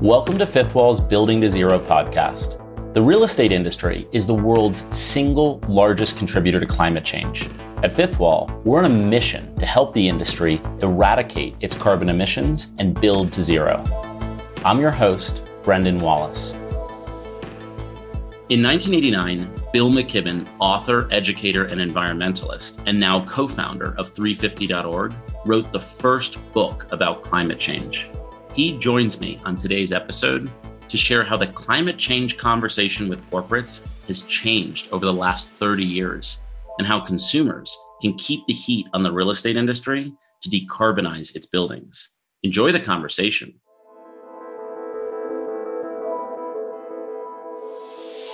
Welcome to Fifth Wall's Building to Zero podcast. The real estate industry is the world's single largest contributor to climate change. At Fifth Wall, we're on a mission to help the industry eradicate its carbon emissions and build to zero. I'm your host, Brendan Wallace. In 1989, Bill McKibben, author, educator, and environmentalist, and now co founder of 350.org, wrote the first book about climate change. He joins me on today's episode to share how the climate change conversation with corporates has changed over the last 30 years and how consumers can keep the heat on the real estate industry to decarbonize its buildings. Enjoy the conversation.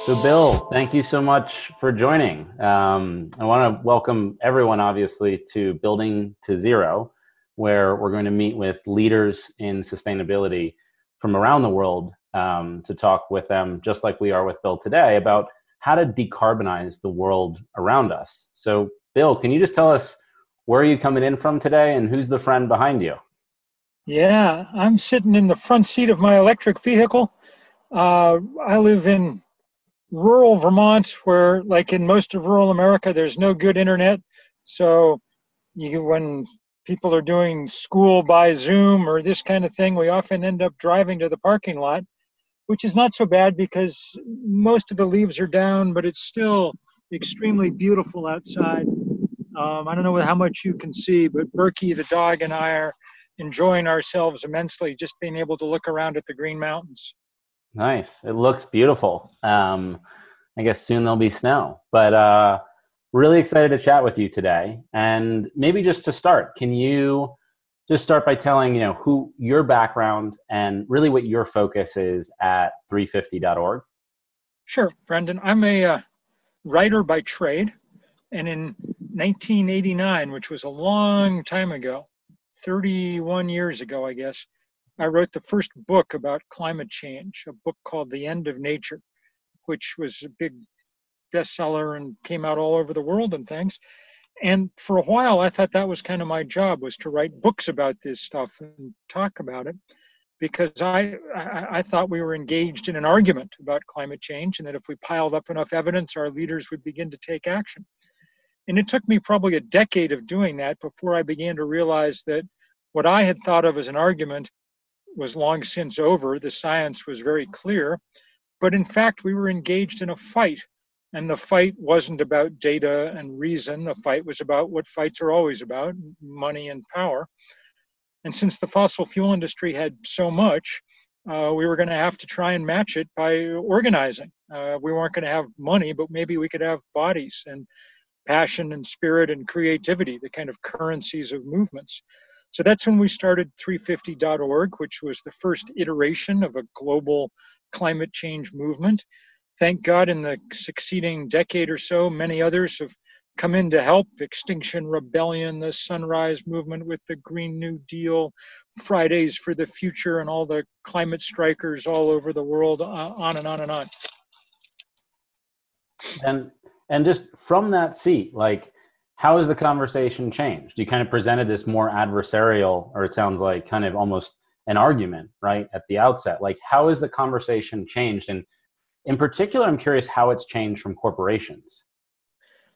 So, Bill, thank you so much for joining. Um, I want to welcome everyone, obviously, to Building to Zero where we're going to meet with leaders in sustainability from around the world um, to talk with them, just like we are with Bill today, about how to decarbonize the world around us. So, Bill, can you just tell us where are you coming in from today and who's the friend behind you? Yeah, I'm sitting in the front seat of my electric vehicle. Uh, I live in rural Vermont, where, like in most of rural America, there's no good internet. So, you, when people are doing school by Zoom or this kind of thing, we often end up driving to the parking lot, which is not so bad because most of the leaves are down, but it's still extremely beautiful outside. Um, I don't know how much you can see, but Berkey, the dog, and I are enjoying ourselves immensely just being able to look around at the Green Mountains. Nice. It looks beautiful. Um, I guess soon there'll be snow. But uh, really excited to chat with you today. And maybe just to start, can you just start by telling, you know, who your background and really what your focus is at 350.org? Sure, Brendan. I'm a uh, writer by trade. And in 1989, which was a long time ago, 31 years ago, I guess, I wrote the first book about climate change, a book called The End of Nature, which was a big bestseller and came out all over the world and things. And for a while, I thought that was kind of my job was to write books about this stuff and talk about it, because I, I, I thought we were engaged in an argument about climate change, and that if we piled up enough evidence, our leaders would begin to take action. And it took me probably a decade of doing that before I began to realize that what I had thought of as an argument was long since over. The science was very clear. But in fact, we were engaged in a fight and the fight wasn't about data and reason. The fight was about what fights are always about money and power. And since the fossil fuel industry had so much, uh, we were going to have to try and match it by organizing. Uh, we weren't going to have money, but maybe we could have bodies and passion and spirit and creativity, the kind of currencies of movements. So that's when we started 350.org, which was the first iteration of a global climate change movement thank God, in the succeeding decade or so, many others have come in to help Extinction Rebellion, the Sunrise Movement with the Green New Deal, Fridays for the Future, and all the climate strikers all over the world, uh, on and on and on. And and just from that seat, like, how has the conversation changed? You kind of presented this more adversarial, or it sounds like kind of almost an argument, right, at the outset. Like, how has the conversation changed? And in particular, I'm curious how it's changed from corporations.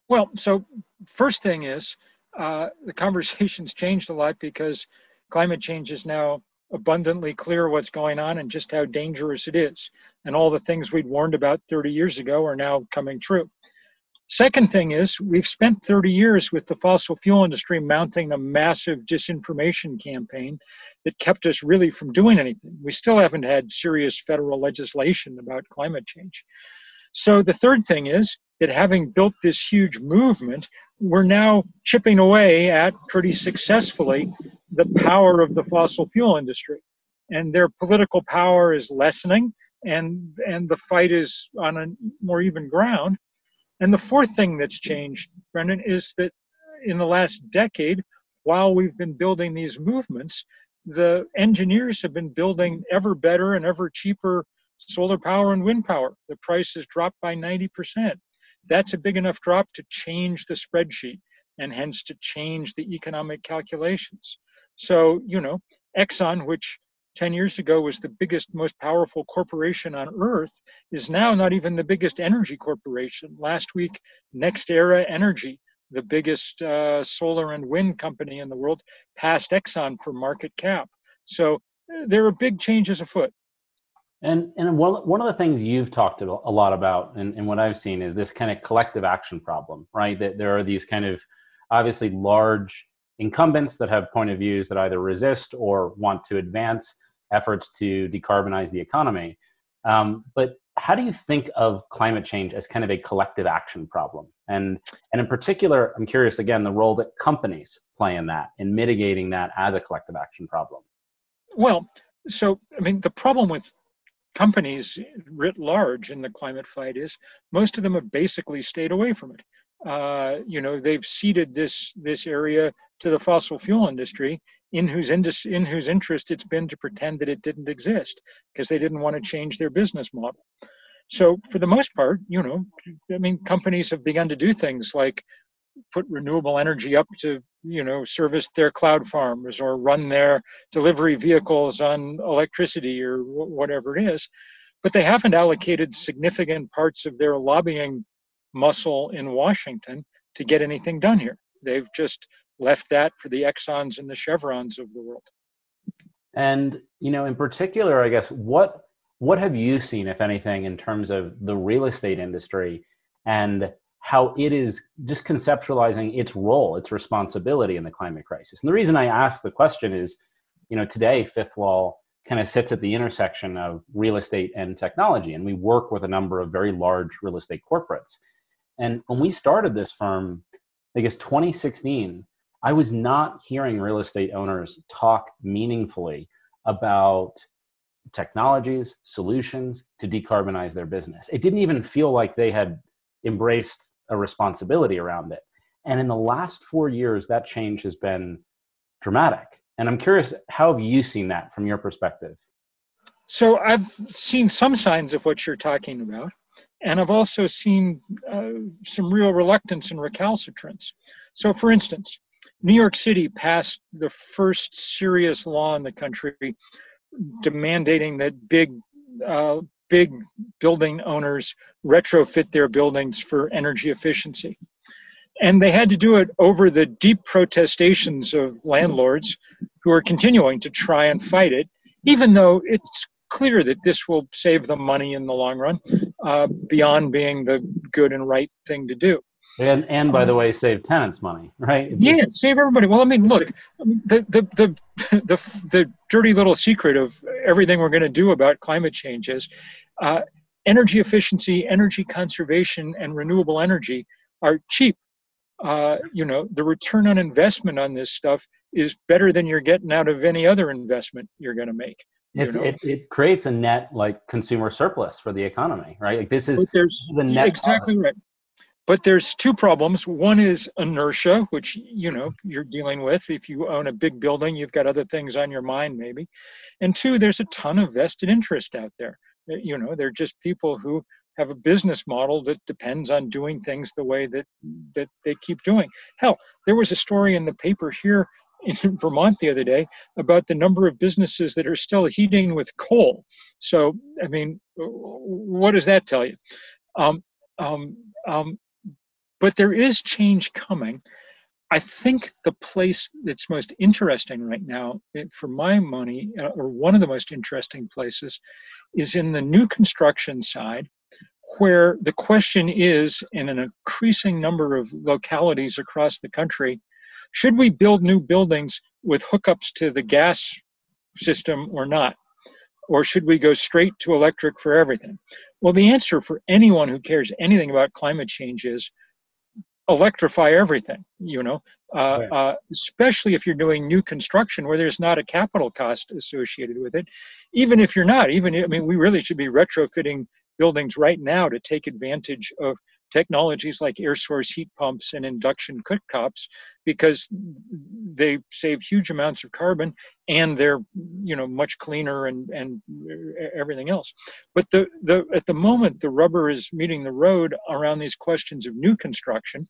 Well, so first thing is uh, the conversation's changed a lot because climate change is now abundantly clear what's going on and just how dangerous it is. And all the things we'd warned about 30 years ago are now coming true. Second thing is, we've spent 30 years with the fossil fuel industry mounting a massive disinformation campaign that kept us really from doing anything. We still haven't had serious federal legislation about climate change. So the third thing is that having built this huge movement, we're now chipping away at pretty successfully the power of the fossil fuel industry. And their political power is lessening, and, and the fight is on a more even ground. And the fourth thing that's changed, Brendan, is that in the last decade, while we've been building these movements, the engineers have been building ever better and ever cheaper solar power and wind power. The price has dropped by 90%. That's a big enough drop to change the spreadsheet. and hence to change the economic calculations. So, you know, Exxon, which 10 years ago was the biggest, most powerful corporation on earth, is now not even the biggest energy corporation. Last week, NextEra Energy, the biggest uh, solar and wind company in the world, passed Exxon for market cap. So there are big changes afoot. And and one one of the things you've talked a lot about, and, and what I've seen is this kind of collective action problem, right? That there are these kind of obviously large incumbents that have point of views that either resist or want to advance efforts to decarbonize the economy. Um, but how do you think of climate change as kind of a collective action problem? And and in particular, I'm curious again the role that companies play in that in mitigating that as a collective action problem. Well, so I mean the problem with companies writ large in the climate fight is most of them have basically stayed away from it. Uh, you know, they've ceded this this area to the fossil fuel industry, in whose indus- in whose interest it's been to pretend that it didn't exist because they didn't want to change their business model. So for the most part, you know, I mean, companies have begun to do things like put renewable energy up to you know service their cloud farms or run their delivery vehicles on electricity or whatever it is but they haven't allocated significant parts of their lobbying muscle in washington to get anything done here they've just left that for the exxons and the chevrons of the world and you know in particular i guess what what have you seen if anything in terms of the real estate industry and how it is just conceptualizing its role, its responsibility in the climate crisis. And the reason I ask the question is, you know, today Fifth Wall kind of sits at the intersection of real estate and technology, and we work with a number of very large real estate corporates. And when we started this firm, I guess 2016, I was not hearing real estate owners talk meaningfully about technologies, solutions to decarbonize their business. It didn't even feel like they had embraced a responsibility around it. And in the last four years, that change has been dramatic. And I'm curious, how have you seen that from your perspective? So I've seen some signs of what you're talking about. And I've also seen uh, some real reluctance and recalcitrance. So, for instance, New York City passed the first serious law in the country demanding that big uh, big building owners retrofit their buildings for energy efficiency. And they had to do it over the deep protestations of landlords who are continuing to try and fight it, even though it's clear that this will save them money in the long run, uh, beyond being the good and right thing to do. And and by the way, save tenants money, right? Yeah, save everybody. Well, I mean, look, the the the the, the dirty little secret of everything we're going to do about climate change is uh, energy efficiency, energy conservation, and renewable energy are cheap. Uh, you know, the return on investment on this stuff is better than you're getting out of any other investment you're going to make. It's, it, it creates a net like consumer surplus for the economy, right? Like this is, this is a net exactly right. But there's two problems. One is inertia, which you know you're dealing with. If you own a big building, you've got other things on your mind, maybe. And two, there's a ton of vested interest out there. Uh, you know, they're just people who have a business model that depends on doing things the way that that they keep doing. Hell, there was a story in the paper here in Vermont the other day about the number of businesses that are still heating with coal. So, I mean, what does that tell you? Um, um, um, but there is change coming. I think the place that's most interesting right now, eh, for my money, uh, or one of the most interesting places, is in the new construction side, where the question is in an increasing number of localities across the country should we build new buildings with hookups to the gas system or not? Or should we go straight to electric for everything? Well, the answer for anyone who cares anything about climate change is electrify everything you know uh, right. uh, especially if you're doing new construction where there's not a capital cost associated with it even if you're not even i mean we really should be retrofitting buildings right now to take advantage of technologies like air source heat pumps and induction cooktops because they save huge amounts of carbon and they're you know much cleaner and and everything else. But the the at the moment the rubber is meeting the road around these questions of new construction.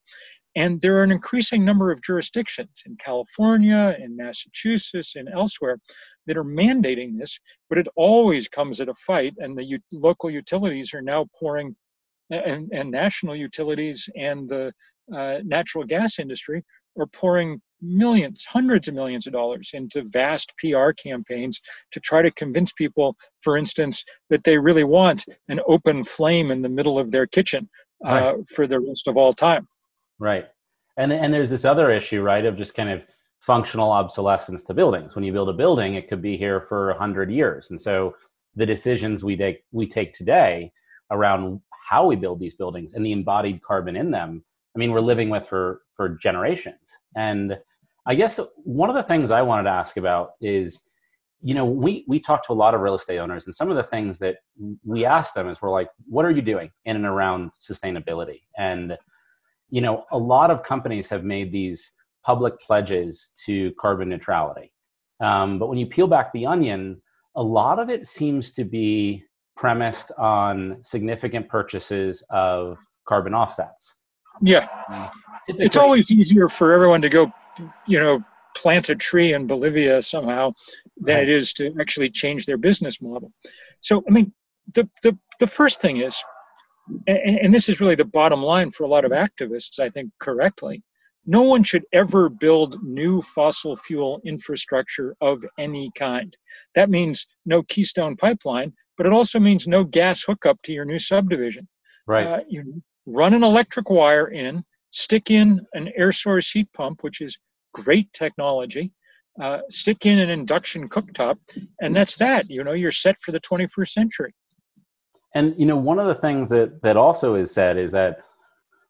And there are an increasing number of jurisdictions in California, in Massachusetts, and elsewhere that are mandating this, but it always comes at a fight, and the u- local utilities are now pouring, and, and national utilities and the uh, natural gas industry are pouring millions, hundreds of millions of dollars into vast PR campaigns to try to convince people, for instance, that they really want an open flame in the middle of their kitchen uh, right. for the rest of all time. Right. And, and there's this other issue, right, of just kind of functional obsolescence to buildings. When you build a building, it could be here for 100 years. And so the decisions we take, we take today around how we build these buildings and the embodied carbon in them, I mean, we're living with for, for generations. And I guess one of the things I wanted to ask about is, you know, we, we talk to a lot of real estate owners, and some of the things that we ask them is we're like, what are you doing in and around sustainability? And you know, a lot of companies have made these public pledges to carbon neutrality. Um, but when you peel back the onion, a lot of it seems to be premised on significant purchases of carbon offsets. Yeah. It's always easier for everyone to go, you know, plant a tree in Bolivia somehow than right. it is to actually change their business model. So, I mean, the, the, the first thing is and, and this is really the bottom line for a lot of activists, I think, correctly. No one should ever build new fossil fuel infrastructure of any kind. That means no Keystone pipeline, but it also means no gas hookup to your new subdivision. Right. Uh, you run an electric wire in, stick in an air source heat pump, which is great technology, uh, stick in an induction cooktop, and that's that. You know, you're set for the 21st century. And you know, one of the things that that also is said is that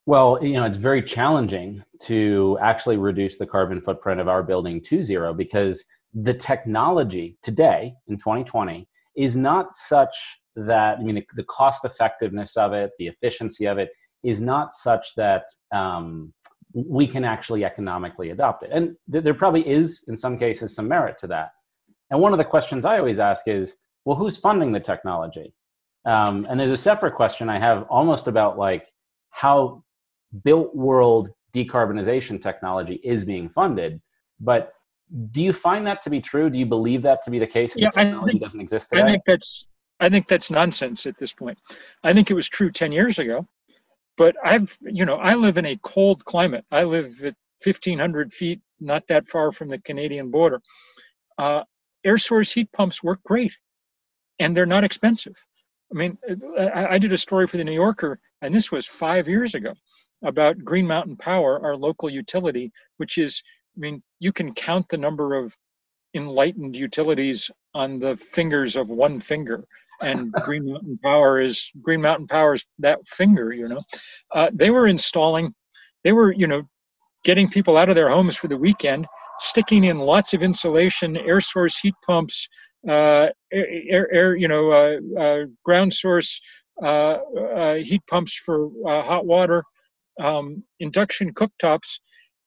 well, you know, it's very challenging to actually reduce the carbon footprint of our building to zero because the technology today in 2020 is not such that I mean the, cost effectiveness of it, the efficiency of it is not such that um, we can actually economically adopt it. And th- there probably is, in some cases, some merit to that. And one of the questions I always ask is, well, who's funding the technology? Um, and there's a separate question I have almost about like how built world decarbonization technology is being funded. But do you find that to be true? Do you believe that to be the case? Yeah, technology think, doesn't exist today? I think that's I think that's nonsense at this point. I think it was true 10 years ago, but I've, you know, I live in a cold climate. I live at 1500 feet, not that far from the Canadian border. Uh, air source heat pumps work great and they're not expensive. I mean, I, did a story for the New Yorker, and this was five years ago, about Green Mountain Power, our local utility, which is, I mean, you can count the number of enlightened utilities on the fingers of one finger. And Green Mountain Power is Green Mountain Power is that finger, you know. Uh, they were installing, they were, you know, getting people out of their homes for the weekend, sticking in lots of insulation, air source heat pumps, uh, air, air, you know, uh, uh, ground source heat pumps for hot water, um, induction cooktops,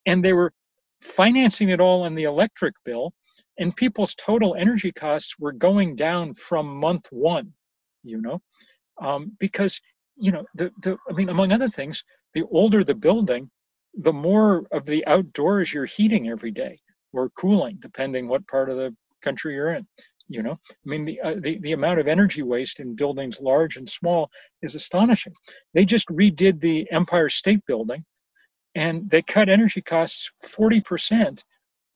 and they were financing it all on the electric bill, and people's total energy costs were going down from month one, you know, um, because you know the, the I mean, among other things, the older the building, the more of the outdoors you're heating every day or cooling, depending what part of the country you're in you know? I mean the, uh, the, the amount of energy waste in buildings large and small is astonishing. They just redid the empire state building and they cut energy costs 40%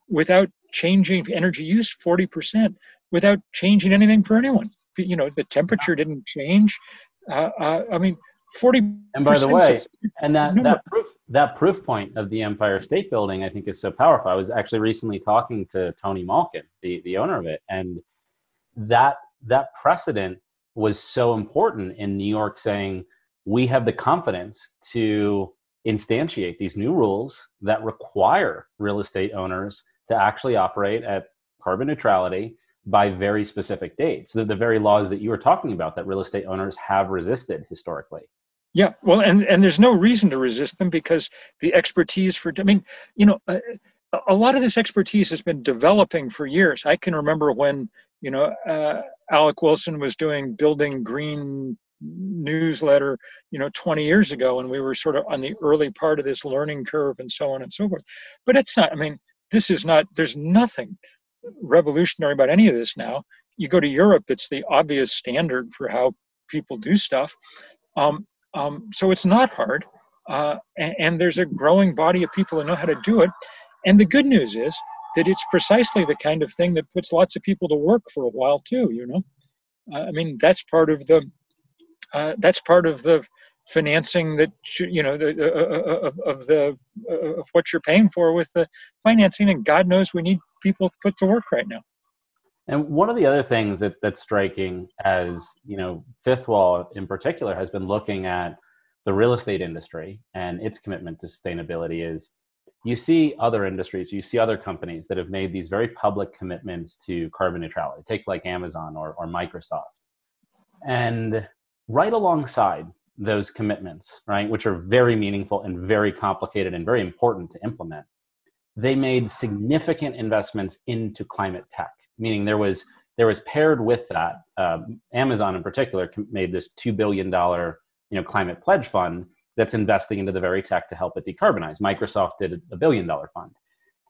without changing energy use 40% without changing anything for anyone. You know the temperature didn't change. Uh, uh, i mean 40 and by the way and that that proof that proof point of the empire state building i think is so powerful. I was actually recently talking to tony malkin the, the owner of it and that that precedent was so important in New York saying we have the confidence to instantiate these new rules that require real estate owners to actually operate at carbon neutrality by very specific dates. The, the very laws that you were talking about that real estate owners have resisted historically. Yeah, well, and, and there's no reason to resist them because the expertise for, I mean, you know, uh, a lot of this expertise has been developing for years. I can remember when you know uh, Alex Wilson was doing building green newsletter, you know, 20 years ago, and we were sort of on the early part of this learning curve and so on and so forth. But it's not. I mean, this is not. There's nothing revolutionary about any of this now. You go to Europe, it's the obvious standard for how people do stuff. Um, um, so it's not hard. Uh, and, and, there's a growing body of people who know how to do it. And the good news is that it's precisely the kind of thing that puts lots of people to work for a while too. You know, uh, I mean that's part of the uh, that's part of the financing that you know the, uh, uh, uh, of, of the of what you're paying for with the financing. And God knows we need people put to work right now. And one of the other things that, that's striking as, you know, Fifth Wall in particular has been looking at the real estate industry and its commitment to sustainability is you see other industries, you see other companies that have made these very public commitments to carbon neutrality. Take like Amazon or, or Microsoft. And right alongside those commitments, right, which are very meaningful and very complicated and very important to implement, they made significant investments into climate tech meaning there was there was paired with that um, amazon in particular made this $2 billion you know climate pledge fund that's investing into the very tech to help it decarbonize. Microsoft did a billion dollar fund.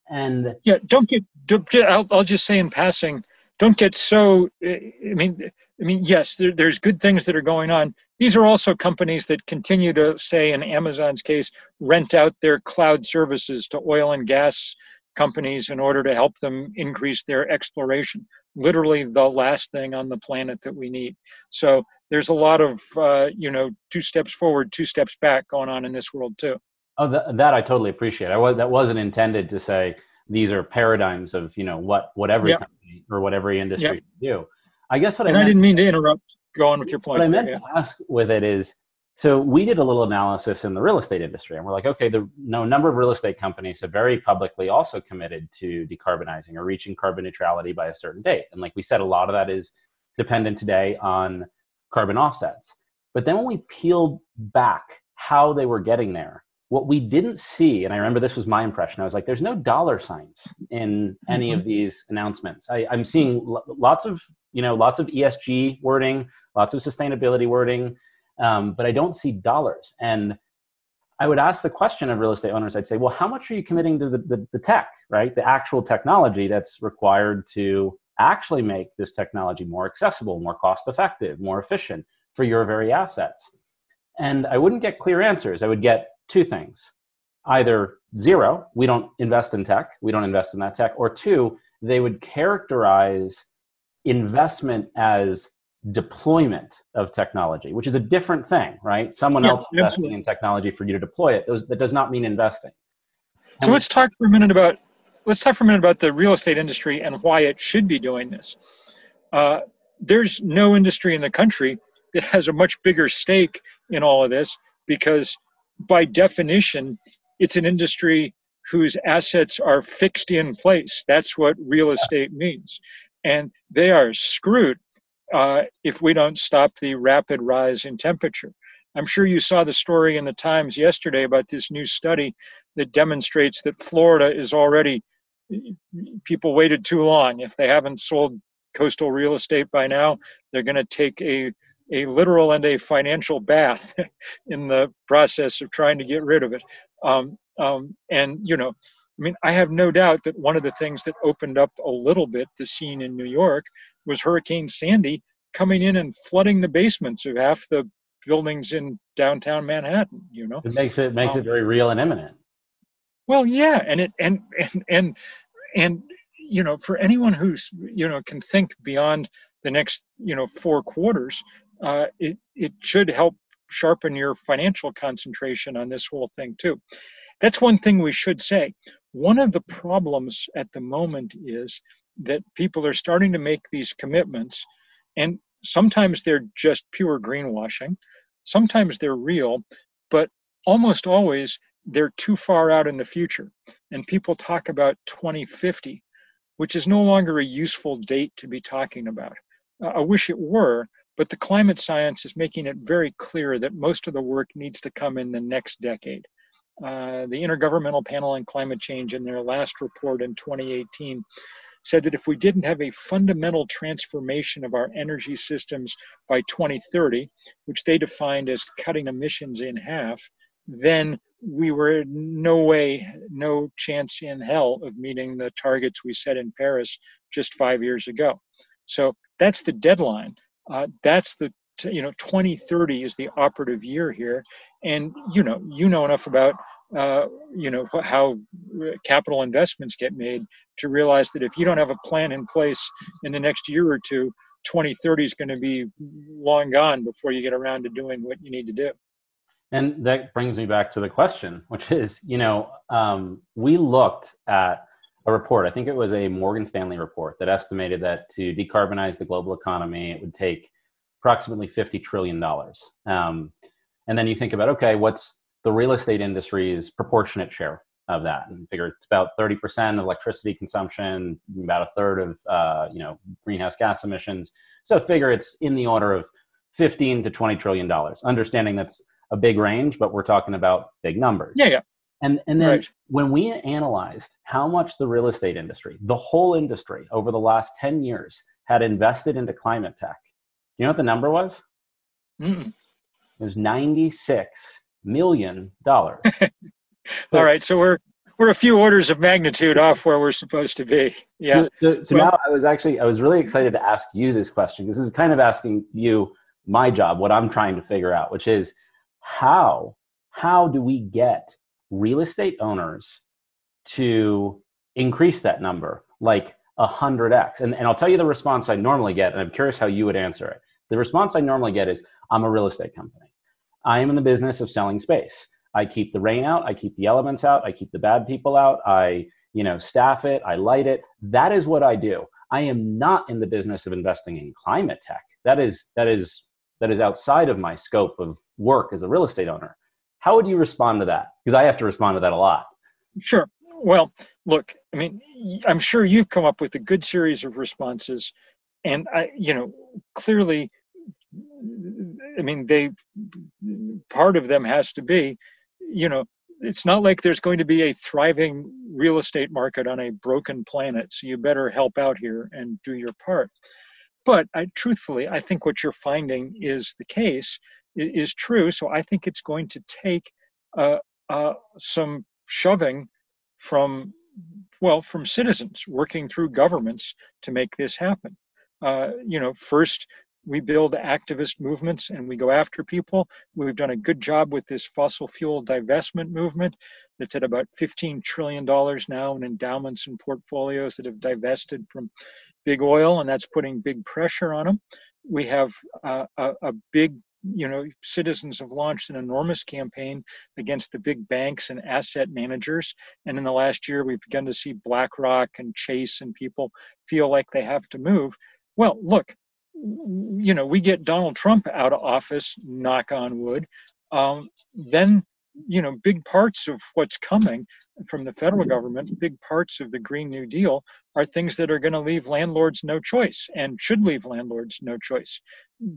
And yeah don't get don't, I'll, I'll just say in passing don't get so eh, i mean i mean yes there, there's good things that are going on. These are also companies that continue to say in amazon's case rent out their cloud services to oil and gas companies in order to help them increase their exploration. Literally, the last thing on the planet that we need. So there's a lot of uh, you know two steps forward, two steps back going on in this world too. Oh, that, that I totally appreciate. I was that wasn't intended to say these are paradigms of you know what what every yep. company or what every industry yep. do. I guess what and I, I didn't mean to interrupt. Go on with your point. What I meant yeah. to ask with it is so we did a little analysis in the real estate industry, and we're like, okay, the no number of real estate companies have very publicly also committed to decarbonizing or reaching carbon neutrality by a certain date. And like we said, a lot of that is dependent today on carbon offsets. But then when we peeled back how they were getting there, what we didn't see, and I remember this was my impression, I was like, there's no dollar signs in any mm-hmm. of these announcements. I, I'm seeing lots of, you know, lots of ESG wording, lots of sustainability wording um, but I don't see dollars. And I would ask the question of real estate owners, I'd say, well, how much are you committing to the, the, the tech, right? The actual technology that's required to actually make this technology more accessible, more cost effective, more efficient for your very assets? And I wouldn't get clear answers. I would get two things either zero, we don't invest in tech, we don't invest in that tech, or two, they would characterize investment as deployment of technology, which is a different thing, right? Someone yeah, else investing absolutely. in technology for you to deploy it. Those, that does not mean investing. So let's talk for a minute about let's talk for a minute about the real estate industry and why it should be doing this. Uh, there's no industry in the country that has a much bigger stake in all of this because, by definition, it's an industry whose assets are fixed in place. That's what real estate means. And they are screwed uh, if we don't stop the rapid rise in temperature. I'm sure you saw the story in the Times yesterday about this new study that demonstrates that Florida is already, people waited too long. If they haven't sold coastal real estate by now, they're going to take a, a literal and a financial bath in the process of trying to get rid of it. Um, um, and, you know, I mean, I have no doubt that one of the things that opened up a little bit the scene in New York was Hurricane Sandy coming in and flooding the basements of half the buildings in downtown Manhattan. You know, it makes it makes um, it very real and imminent. Well, yeah, and it and and and and you know, for anyone who's you know can think beyond the next you know four quarters, uh, it it should help sharpen your financial concentration on this whole thing too. That's one thing we should say. One of the problems at the moment is that people are starting to make these commitments, and sometimes they're just pure greenwashing, sometimes they're real, but almost always they're too far out in the future. And people talk about 2050, which is no longer a useful date to be talking about. Uh, I wish it were, but the climate science is making it very clear that most of the work needs to come in the next decade. Uh, the Intergovernmental Panel on Climate Change, in their last report in 2018, said that if we didn't have a fundamental transformation of our energy systems by 2030, which they defined as cutting emissions in half, then we were no way, no chance in hell of meeting the targets we set in Paris just five years ago. So that's the deadline. Uh, that's the you know 2030 is the operative year here, and you know you know enough about uh, you know how capital investments get made to realize that if you don't have a plan in place in the next year or two 2030 is going to be long gone before you get around to doing what you need to do. And that brings me back to the question which is you know um, we looked at a report i think it was a morgan stanley report that estimated that to decarbonize the global economy it would take approximately 50 trillion dollars. Um, and then you think about okay what's the real estate industry's proportionate share of that. And figure it's about 30% of electricity consumption about a third of uh, you know greenhouse gas emissions. So figure it's in the order of 15 to 20 trillion dollars. Understanding that's a big range but we're talking about big numbers. Yeah yeah. And and then right. when we analyzed how much the real estate industry the whole industry over the last 10 years had invested into climate tech you know what the number was? Mm. it was 96 million dollars. All right, so we're we're a few orders of magnitude off where we're supposed to be. Yeah. So, so, so well, now I was actually I was really excited to ask you this question because this is kind of asking you my job, what I'm trying to figure out, which is how how do we get real estate owners to increase that number like a hundred x? And and I'll tell you the response I normally get, and I'm curious how you would answer it. The response I normally get is, "I'm a real estate company." I am in the business of selling space. I keep the rain out, I keep the elements out, I keep the bad people out, I, you know, staff it, I light it. That is what I do. I am not in the business of investing in climate tech. That is that is that is outside of my scope of work as a real estate owner. How would you respond to that? Because I have to respond to that a lot. Sure. Well, look, I mean, I'm sure you've come up with a good series of responses and I, you know, clearly I mean, they part of them has to be, you know, it's not like there's going to be a thriving real estate market on a broken planet. So you better help out here and do your part. But I, truthfully, I think what you're finding is the case is true. So I think it's going to take uh, uh, some shoving from well from citizens working through governments to make this happen. Uh, you know, first we build activist movements and we go after people. We've done a good job with this fossil fuel divestment movement that's at about $15 trillion now in endowments and portfolios that have divested from big oil, and that's putting big pressure on them. We have uh, a, a big you know, citizens have launched an enormous campaign against the big banks and asset managers. And in the last year, we've begun to see BlackRock and Chase and people feel like they have to move. Well, look, you know, we get Donald Trump out of office, knock on wood, um, then, you know, big parts of what's coming from the federal government, big parts of the Green New Deal are things that are going to leave landlords no choice and should leave landlords no choice.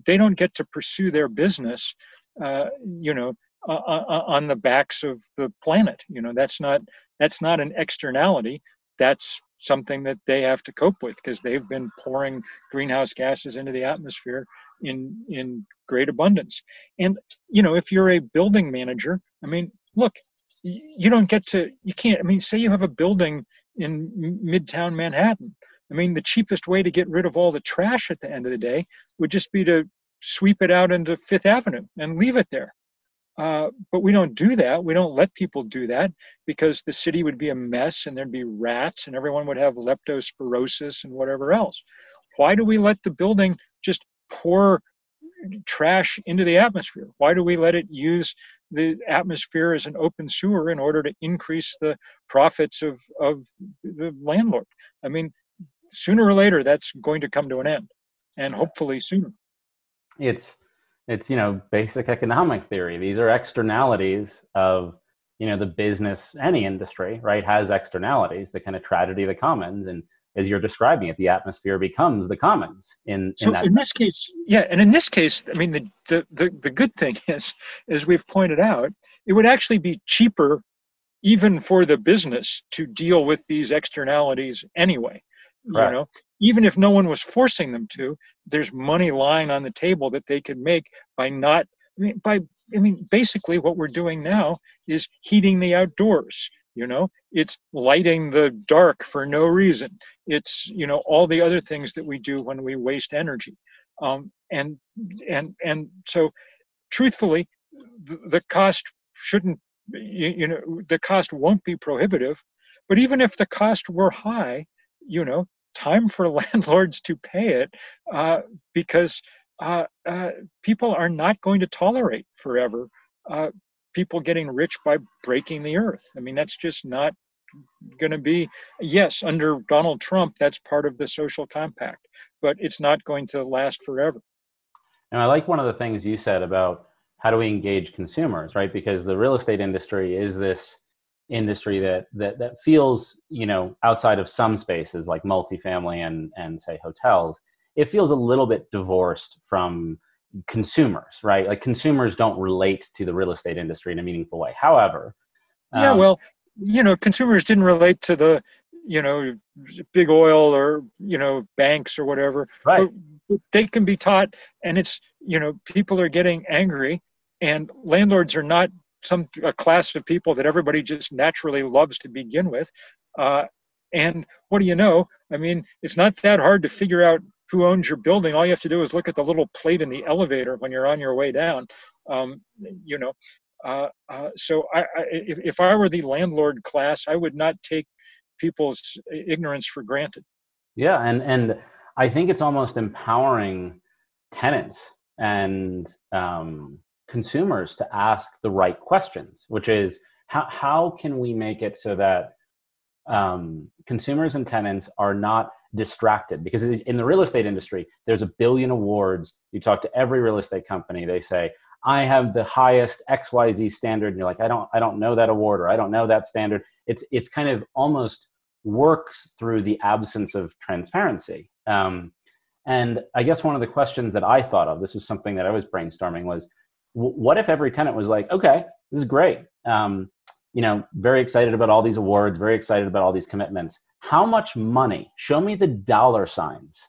They don't get to pursue their business, uh, you know, uh, on the backs of the planet. You know, that's not that's not an externality. That's something that they have to cope with because they've been pouring greenhouse gases into the atmosphere in in great abundance. And you know if you're a building manager i mean look you don't get to you can't i mean say you have a building in midtown manhattan. I mean the cheapest way to get rid of all the trash at the end of the day would just be to sweep it out into fifth avenue and leave it there uh, but we don't do that. We don't let people do that because the city would be a mess and there'd be rats and everyone would have leptospirosis and whatever else. Why do we let the building just pour trash into the atmosphere? Why do we let it use the atmosphere as an open sewer in order to increase the profits of, of the landlord? I mean, sooner or later, that's going to come to an end, and hopefully sooner. It's it's you know basic economic theory. These are externalities of you know the business any industry right has externalities the kind of tragedy of the commons and as you're describing it the atmosphere becomes the commons in, in so in this case yeah and in this case i mean the, the the the good thing is as we've pointed out it would actually be cheaper even for the business to deal with these externalities anyway Right. You know, even if no one was forcing them to, there's money lying on the table that they could make by not I mean, by I mean, basically what we're doing now is heating the outdoors. You know, it's lighting the dark for no reason. It's you know all the other things that we do when we waste energy, um, and and and so, truthfully, the, the cost shouldn't you, you know the cost won't be prohibitive, but even if the cost were high, you know, time for landlords to pay it uh, because uh, uh, people are not going to tolerate forever uh, people getting rich by breaking the earth. I mean, that's just not going to be. Yes, under Donald Trump, that's part of the social compact, but it's not going to last forever. And I like one of the things you said about how do we engage consumers, right? Because the real estate industry is this industry that that that feels, you know, outside of some spaces like multifamily and and say hotels, it feels a little bit divorced from consumers, right? Like consumers don't relate to the real estate industry in a meaningful way. However, yeah, um, well, you know, consumers didn't relate to the, you know, big oil or you know banks or whatever. Right. But they can be taught, and it's you know people are getting angry, and landlords are not some a class of people that everybody just naturally loves to begin with. Uh, and what do you know? I mean, it's not that hard to figure out who owns your building. All you have to do is look at the little plate in the elevator when you're on your way down. Um, you know, uh, uh, so I, I, if, if I were the landlord class, I would not take people's ignorance for granted. Yeah, and and I think it's almost empowering tenants and um, consumers to ask the right questions, which is how how can we make it so that um, consumers and tenants are not distracted? Because in the real estate industry there's a billion awards. You talk to every real estate company they say i have the highest xyz standard and you're like i don't i don't know that award or i don't know that standard. It's it's kind of almost works through the absence of transparency. Um, and i guess one of the questions that i thought of this was something that i was brainstorming was what if every tenant was like okay this is great um, you know very excited about all these awards very excited about all these commitments how much money, show me the dollar signs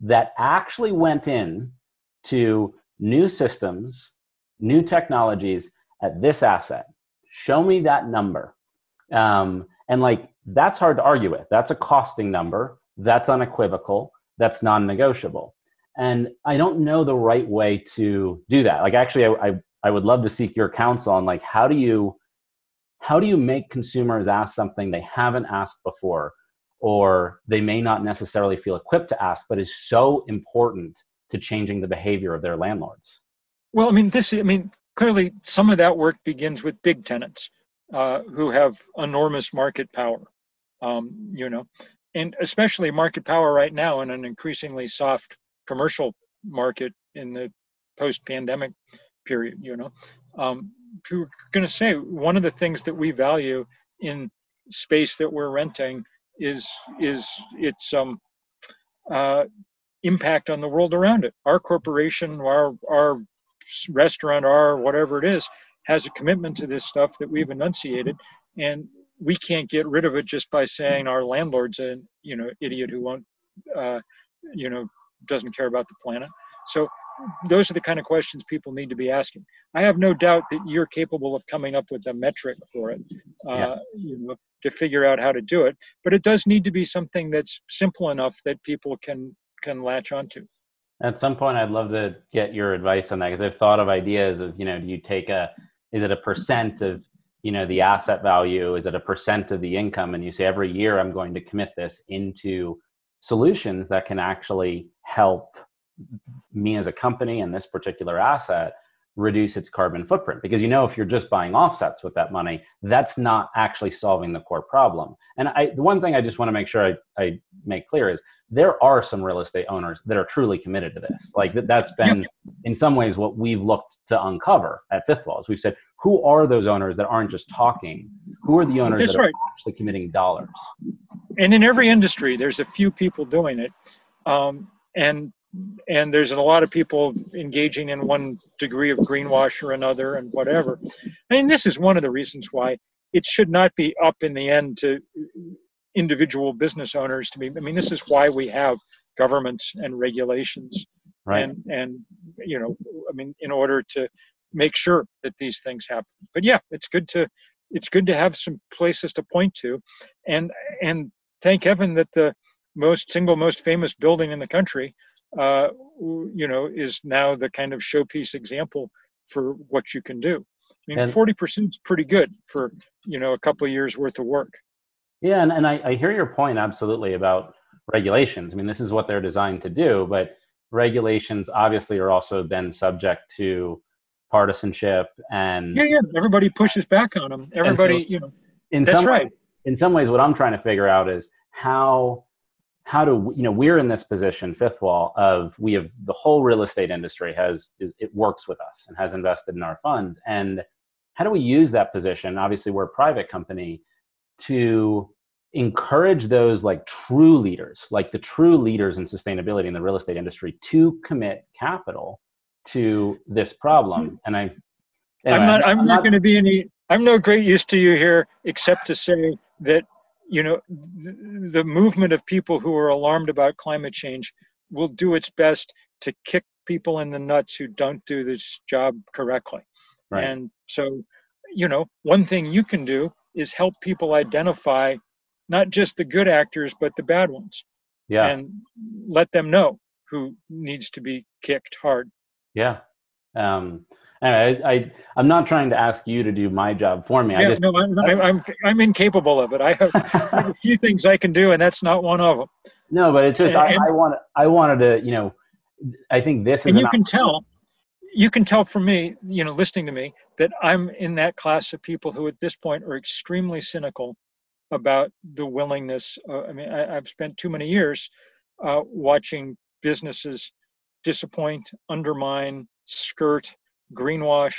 that actually went in to new systems, new technologies at this asset. Show me that number. Um, and like, that's hard to argue with. That's a costing number. That's unequivocal. That's non negotiable. And I don't know the right way to do that. Like, actually, I, I, I would love to seek your counsel on like, how do you, how do you make consumers ask something they haven't asked before or they may not necessarily feel equipped to ask, but is so important to changing the behavior of their landlords? Well, I mean, this, I mean, clearly some of that work begins with big tenants uh, who have enormous market power, um, you know, and especially market power right now in an increasingly soft commercial market in the post-pandemic period, you know. Um, we're going to say one of the things that we value in space that we're renting is is its um, uh, impact on the world around it. Our corporation, our our restaurant, our whatever it is, has a commitment to this stuff that we've enunciated, and we can't get rid of it just by saying our landlord's a you know idiot who won't uh, you know doesn't care about the planet. So those are the kind of questions people need to be asking. I have no doubt that you're capable of coming up with a metric for it. Uh, yeah. you know, to figure out how to do it. But it does need to be something that's simple enough that people can can latch onto. At some point, I'd love to get your advice on that because I've thought of ideas of you know, do you take a is it a percent of you know the asset value? Is it a percent of the income? And you say every year I'm going to commit this into solutions that can actually help me as a company and this particular asset reduce its carbon footprint. Because you know if you're just buying offsets with that money that's not actually solving the core problem. And i the one thing i just want to make sure i, I make clear is there are some real estate owners that are truly committed to this. Like that, that's been in some ways what we've looked to uncover at fifth walls. We've said who are those owners that aren't just talking? Who are the owners that's that are actually committing dollars? And in every industry there's a few people doing it. Um, and and there's a lot of people engaging in one degree of greenwash or another and whatever. I mean, this is one of the reasons why it should not be up in the end to individual business owners to be. I mean, this is why we have governments and regulations, right. and and you know, I mean, in order to make sure that these things happen. But yeah, it's good to it's good to have some places to point to, and and thank heaven that the most single most famous building in the country, uh, you know, is now the kind of showpiece example for what you can do. I mean, forty percent is pretty good for you know a couple of years worth of work. Yeah, and, and I, I hear your point absolutely about regulations. I mean, this is what they're designed to do, but regulations obviously are also then subject to partisanship and yeah, yeah. Everybody pushes back on them. Everybody, so, you know. In that's some right. Way, in some ways, what I'm trying to figure out is how how do you know we're in this position fifth wall of we have the whole real estate industry has is it works with us and has invested in our funds. And how do we use that position? Obviously we're a private company to encourage those like true leaders, like the true leaders in sustainability in the real estate industry to commit capital to this problem. Mm-hmm. And I, anyway, I'm not, I'm, I'm not, not going to be any, I'm no great use to you here, except to say that, you know, the, the movement of people who are alarmed about climate change will do its best to kick people in the nuts who don't do this job correctly. Right. And so, you know, one thing you can do is help people identify not just the good actors but the bad ones yeah and let them know who needs to be kicked hard yeah um anyway, I, I i'm not trying to ask you to do my job for me yeah, I just, no I'm, I'm i'm incapable of it I have, I have a few things i can do and that's not one of them no but it's just and, I, I want i wanted to you know i think this is and you can tell you can tell from me, you know, listening to me, that I'm in that class of people who at this point are extremely cynical about the willingness. Uh, I mean, I, have spent too many years uh, watching businesses disappoint, undermine, skirt, greenwash,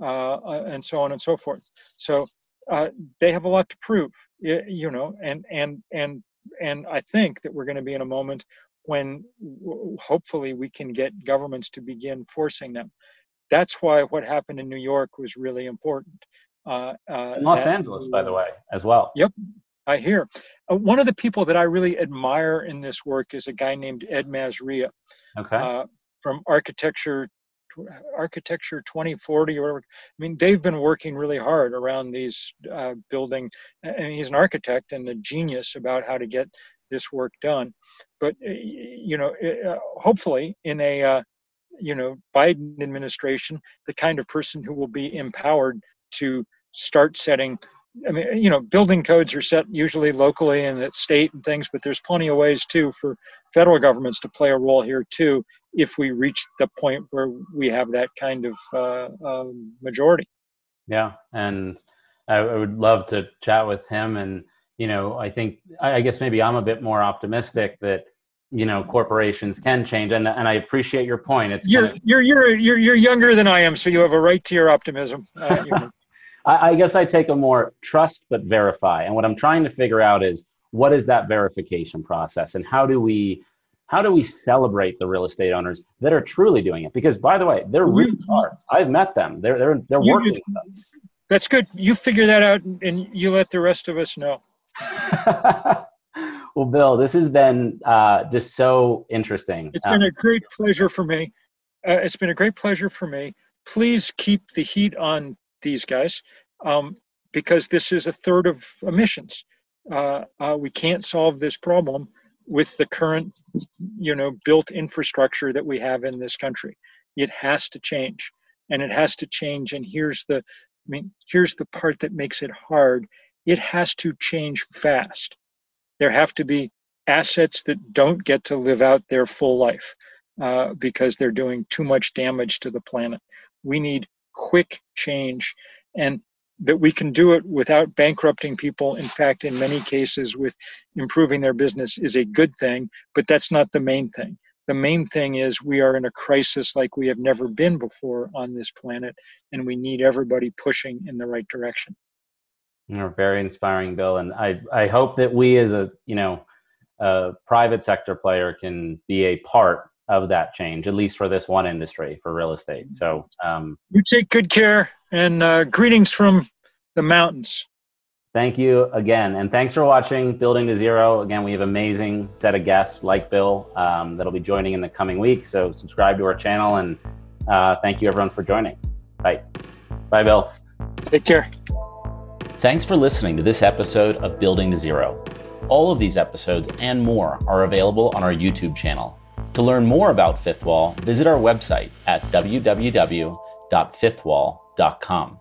uh, uh and so on and so forth. So uh, they have a lot to prove, you know, and and and and I think that we're going to be in a moment when hopefully we can get governments to begin forcing them. That's why what happened in New York was really important. Uh, uh, Los Angeles, by the way, as well. Yep, I hear. Uh, one of the people that I really admire in this work is a guy named Ed Mazria. Okay. Uh, from Architecture architecture 2040 or whatever i mean they've been working really hard around these uh, building and he's an architect and a genius about how to get this work done. But you know, uh, hopefully, in a uh, you know Biden administration, the kind of person who will be empowered to start setting. I mean, you know, building codes are set usually locally and at state and things, but there's plenty of ways too for federal governments to play a role here too, if we reach the point where we have that kind of uh, um, majority. Yeah, and I would love to chat with him and you know, I think I guess maybe I'm a bit more optimistic that you know corporations can change, and and I appreciate your point. It's you're kind of, you're you're you're you're younger than I am, so you have a right to your optimism. Uh, I, I guess I take a more trust but verify, and what I'm trying to figure out is what is that verification process, and how do we how do we celebrate the real estate owners that are truly doing it? Because by the way, they're real stars. I've met them. They're they're they're working with us. That's good. You figure that out, and you let the rest of us know. well, Bill, this has been uh, just so interesting. It's been a great pleasure for me. Uh, it's been a great pleasure for me. Please keep the heat on these guys um, because this is a third of emissions. Uh, uh, we can't solve this problem with the current, you know, built infrastructure that we have in this country. It has to change, and it has to change. And here's the, I mean, here's the part that makes it hard it has to change fast. There have to be assets that don't get to live out their full life uh, because they're doing too much damage to the planet. We need quick change and that we can do it without bankrupting people. In fact, in many cases, with improving their business is a good thing, but that's not the main thing. The main thing is we are in a crisis like we have never been before on this planet, and we need everybody pushing in the right direction. You're very inspiring, Bill, and I I hope that we as a you know a private sector player can be a part of that change, at least for this one industry for real estate. So um, you take good care, and uh, greetings from the mountains. Thank you again. And thanks for watching Building to Zero. Again, we have amazing set of guests like Bill um, that'll be joining in the coming week. So subscribe to our channel and uh, thank you everyone for joining. Bye. Bye, Bill. Take care. Thanks for listening to this episode of Building to Zero. All of these episodes and more are available on our YouTube channel. To learn more about Fifth Wall, visit our website at www.fifthwall.com.